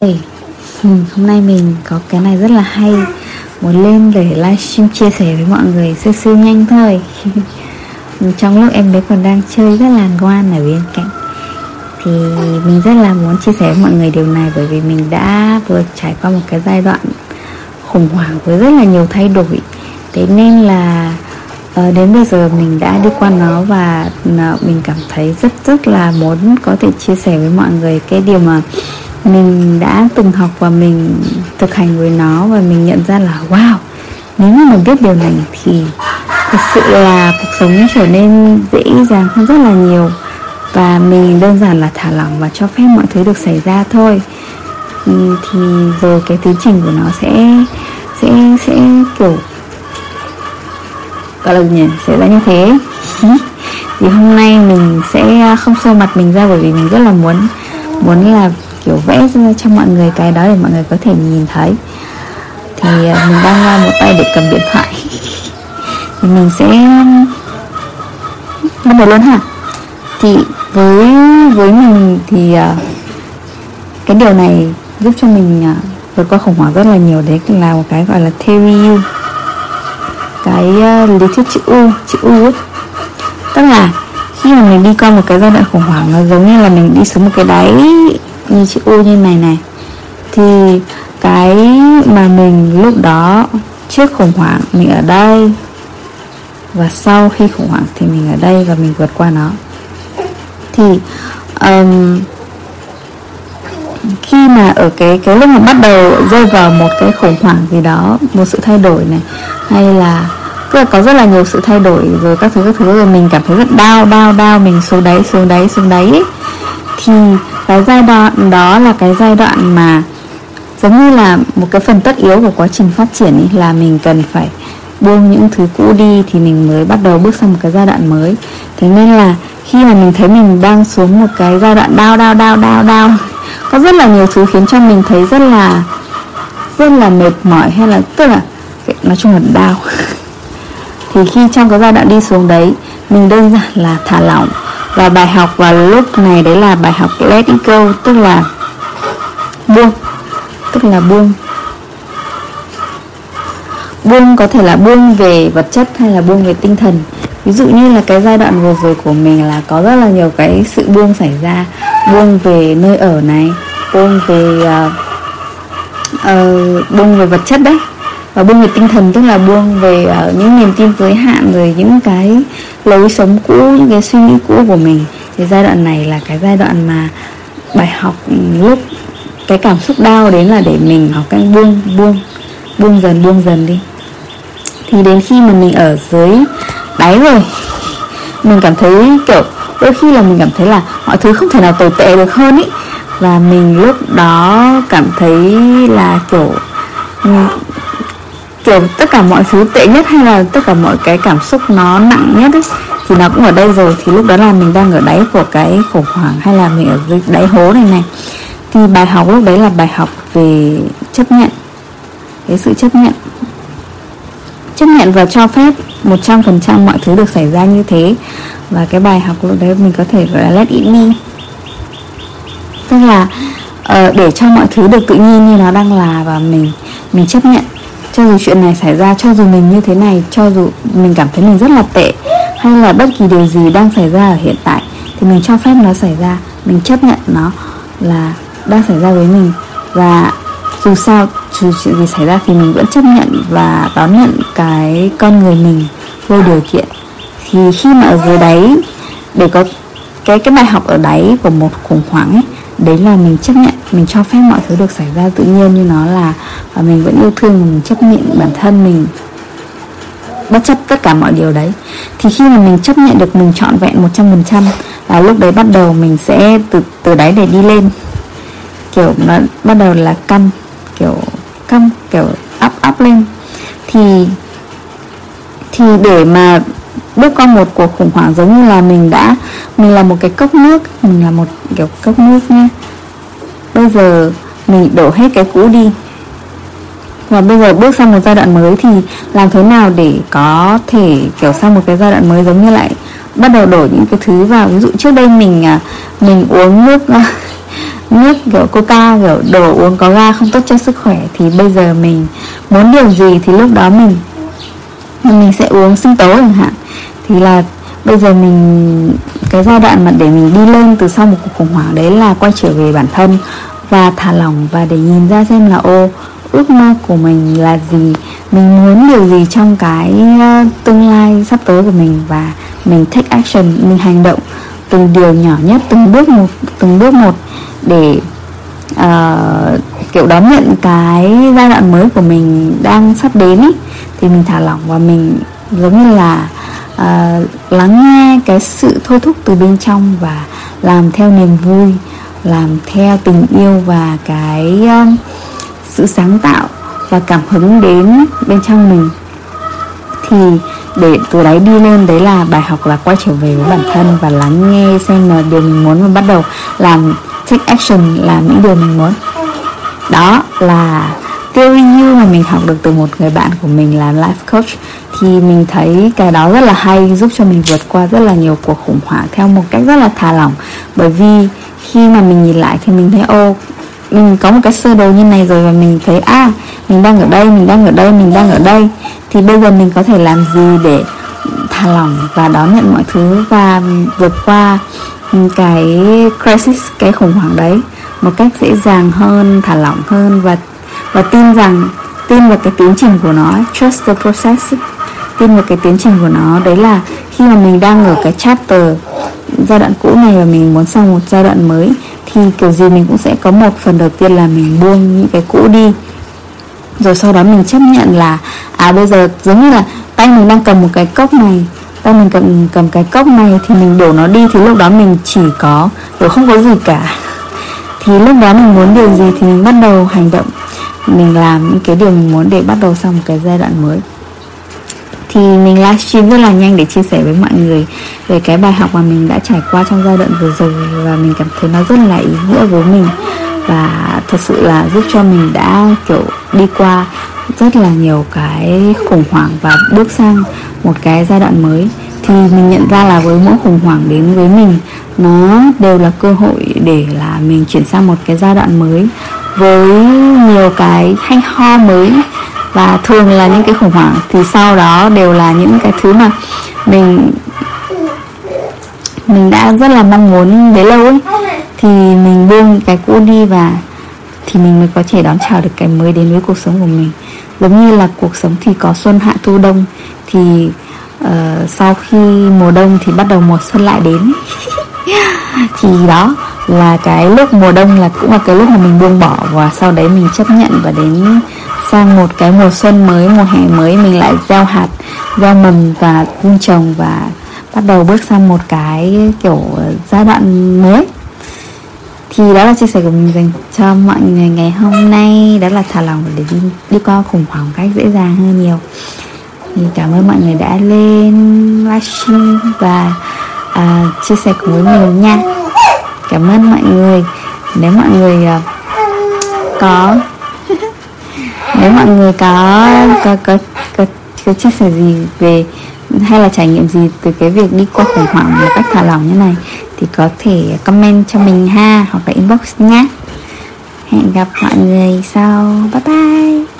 Hey, ừ, hôm nay mình có cái này rất là hay. Muốn lên để livestream chia sẻ với mọi người siêu siêu nhanh thôi. Trong lúc em bé còn đang chơi rất là ngoan ở bên cạnh. Thì mình rất là muốn chia sẻ với mọi người điều này Bởi vì mình đã vừa trải qua một cái giai đoạn khủng hoảng với rất là nhiều thay đổi. Thế nên là ờ, đến bây giờ mình đã đi qua nó và ờ, mình cảm thấy rất rất là muốn có thể chia sẻ với mọi người cái điều mà mình đã từng học và mình thực hành với nó và mình nhận ra là, wow, nếu như mình biết điều này thì thật sự là cuộc sống trở nên dễ dàng hơn rất là nhiều. Và mình đơn giản là thả lỏng và cho phép mọi thứ được xảy ra thôi. Ừ, thì rồi cái tiến trình của nó sẽ sẽ sẽ kiểu gọi là nhỉ? Sẽ ra như thế. Thì hôm nay mình sẽ không sâu mặt mình ra bởi vì mình rất là muốn muốn là kiểu vẽ ra cho mọi người cái đó để mọi người có thể nhìn thấy. Thì à, mình đang ra một tay để cầm điện thoại. Thì mình sẽ um, bắt đầu luôn ha. Thì với với mình thì à, cái điều này giúp cho mình à, vượt qua khủng hoảng rất là nhiều. Đấy là một cái gọi là theory U cái lý thuyết chữ U chữ U ấy. Tức là khi mà mình đi qua một cái giai đoạn khủng hoảng nó giống như là mình đi xuống một cái đáy như chữ U như này này thì cái mà mình lúc đó trước khủng hoảng mình ở đây và sau khi khủng hoảng thì mình ở đây và mình vượt qua nó thì um, khi mà ở cái cái lúc mà bắt đầu rơi vào một cái khủng hoảng gì đó một sự thay đổi này hay là tức là có rất là nhiều sự thay đổi rồi các thứ các thứ rồi mình cảm thấy rất đau đau đau mình xuống đáy xuống đáy xuống đáy ấy. thì cái giai đoạn đó là cái giai đoạn mà giống như là một cái phần tất yếu của quá trình phát triển ý, là mình cần phải buông những thứ cũ đi thì mình mới bắt đầu bước sang một cái giai đoạn mới. Thế nên là khi mà mình thấy mình đang xuống một cái giai đoạn đau đau đau đau đau có rất là nhiều thứ khiến cho mình thấy rất là rất là mệt mỏi hay là tức là nói chung là đau. Thì khi trong cái giai đoạn đi xuống đấy mình đơn giản là thả lỏng và bài học vào lúc này đấy là bài học let it go tức là buông. Tức là buông. Buông có thể là buông về vật chất hay là buông về tinh thần. Ví dụ như là cái giai đoạn vừa rồi của mình là có rất là nhiều cái sự buông xảy ra. Buông về nơi ở này buông về uh, uh, buông về vật chất đấy. Và buông về tinh thần tức là buông về uh, những niềm tin giới hạn rồi những cái lối sống cũ, những cái suy nghĩ cũ của mình. Thì giai đoạn này là cái giai đoạn mà bài học ừ, lúc cái cảm xúc đau đến là để mình học cách buông buông buông dần buông dần đi. Thì đến khi mà mình ở dưới đáy rồi, mình cảm thấy kiểu đôi khi là mình cảm thấy là mọi thứ không thể nào tồi tệ được hơn ý. Và mình lúc đó cảm thấy là kiểu ừ, kiểu tất cả mọi thứ tệ nhất hay là tất cả mọi cái cảm xúc nó nặng nhất ấy thì nó cũng ở đây rồi. Thì lúc đó là mình đang ở đáy của cái khủng hoảng hay là mình ở dưới đáy hố này này. Thì bài học lúc đấy là bài học về chấp nhận. Cái sự chấp nhận. Chấp nhận và cho phép 100% mọi thứ được xảy ra như thế. Và cái bài học lúc đấy mình có thể gọi là let it be. Tức là uh, để cho mọi thứ được tự nhiên như nó đang là và mình mình chấp nhận cho dù chuyện này xảy ra, cho dù mình như thế này, cho dù mình cảm thấy mình rất là tệ, hay là bất kỳ điều gì đang xảy ra ở hiện tại, thì mình cho phép nó xảy ra. Mình chấp nhận nó là đang xảy ra với mình. Và dù sao, dù chuyện gì xảy ra thì mình vẫn chấp nhận và đón nhận cái con người mình vô điều kiện. Thì khi mà ở dưới đáy, để có cái cái bài học ở đáy của một khủng hoảng ấy đấy là mình chấp nhận, mình cho phép mọi thứ được xảy ra tự nhiên như nó là, và mình vẫn yêu thương và mình chấp nhận bản thân mình. Bất chấp tất cả mọi điều đấy. Thì khi mà mình chấp nhận được mình trọn vẹn 100% là lúc đấy bắt đầu mình sẽ từ từ đáy để đi lên. Kiểu, nó bắt đầu là căm kiểu căm kiểu up up lên. Thì thì để mà bước qua một cuộc khủng hoảng giống như là mình đã mình là một cái cốc nước mình là một kiểu cốc nước nha bây giờ mình đổ hết cái cũ đi. Và bây giờ bước sang một giai đoạn mới thì làm thế nào để có thể kiểu sang một cái giai đoạn mới giống như lại bắt đầu đổi những cái thứ vào? Ví dụ trước đây mình à, mình uống nước à, nước kiểu coca kiểu đồ uống có ga không tốt cho sức khỏe thì bây giờ mình muốn điều gì thì lúc đó mình mình sẽ uống sinh tố chẳng hạn. Thì là bây giờ mình cái giai đoạn mà để mình đi lên từ sau một cuộc khủng hoảng đấy là quay trở về bản thân và thả lỏng và để nhìn ra xem là ô ước mơ của mình là gì? Mình muốn điều gì trong cái ờ, tương lai sắp tới của mình? Và mình take action mình hành động từng điều nhỏ nhất từng bước một từng bước một để uh, kiểu đón nhận cái giai đoạn mới của mình đang sắp đến ý, thì mình thả lỏng và mình giống như là uh, lắng nghe cái sự thôi thúc từ bên trong và làm theo niềm vui làm theo tình yêu và cái uh, sự sáng tạo và cảm hứng đến bên trong mình. Thì để từ đấy đi lên đấy là bài học là quay trở về với bản thân và lắng nghe xem là điều mình muốn và bắt đầu làm take action làm những điều mình muốn. Đó là theory như mà mình học được từ một người bạn của mình là life coach thì mình thấy cái đó rất là hay, giúp cho mình vượt qua rất là nhiều cuộc khủng hoảng theo một cách rất là thả lỏng. Bởi vì khi mà mình nhìn lại thì mình thấy, ô, mình có một cái sơ đồ như này rồi và mình thấy à mình đang ở đây, mình đang ở đây, mình đang ở đây. Thì bây giờ mình có thể làm gì để thả lỏng và đón nhận mọi thứ và vượt qua ừ, cái crisis, cái khủng hoảng đấy một cách dễ dàng hơn, thả lỏng hơn và và tin rằng, tin vào cái tiến trình của nó, trust the process tin vào cái tiến trình của nó, đấy là khi mà mình đang ở cái chapter giai đoạn cũ này và mình muốn sang một giai đoạn mới, thì kiểu gì mình cũng sẽ có một phần đầu tiên là mình buông những cái cũ đi. Rồi sau đó mình chấp nhận là à bây giờ giống như là tay mình đang cầm một cái cốc này, tay mình cầm cầm cái cốc này thì mình đổ nó đi, thì lúc đó mình chỉ có rồi không có gì cả. Thì lúc đó mình muốn điều gì thì mình bắt đầu hành động, mình làm những cái điều mình muốn để bắt đầu sang một cái giai đoạn mới thì mình livestream rất là nhanh để chia sẻ với mọi người về cái bài học mà mình đã trải qua trong giai đoạn vừa rồi. Và mình cảm thấy nó rất là ý nghĩa với mình. Và thật sự là giúp cho mình đã, kiểu, đi qua rất là nhiều cái khủng hoảng và bước sang một cái giai đoạn mới. Thì mình nhận ra là với mỗi khủng hoảng đến với mình, nó đều là cơ hội để là mình chuyển sang một cái giai đoạn mới. Với nhiều cái hay ho mới và thường là những cái khủng hoảng thì sau đó đều là những cái thứ mà mình mình đã rất là mong muốn đấy lâu ấy. Thì mình buông cái cũ đi và thì mình mới có thể đón chào được cái mới đến với cuộc sống của mình. Giống như là cuộc sống thì có xuân hạ thu đông thì uh, sau khi mùa đông thì bắt đầu mùa xuân lại đến. Thì đó là cái lúc mùa đông là cũng là cái lúc mà mình buông bỏ và sau đấy mình chấp nhận và đến sang một cái mùa xuân mới mùa hè mới mình lại gieo hạt gieo mầm và vun trồng và bắt đầu bước sang một cái kiểu ờ, giai đoạn mới. Thì đó là chia sẻ của mình dành cho mọi người ngày hôm nay. Đó là thả lòng để đi đi qua khủng hoảng cách dễ dàng hơn nhiều. Thì cảm ơn mọi người đã lên livestream và uh, chia sẻ cùng với mình nha. Cảm ơn mọi người. Nếu mọi người uh, có nếu mọi người có có, có có có chia sẻ gì về hay là trải nghiệm gì từ cái việc đi qua khủng hoảng một cách thả lỏng như này thì có thể comment cho mình ha hoặc là inbox nhé. Hẹn gặp mọi người sau. Bye bye.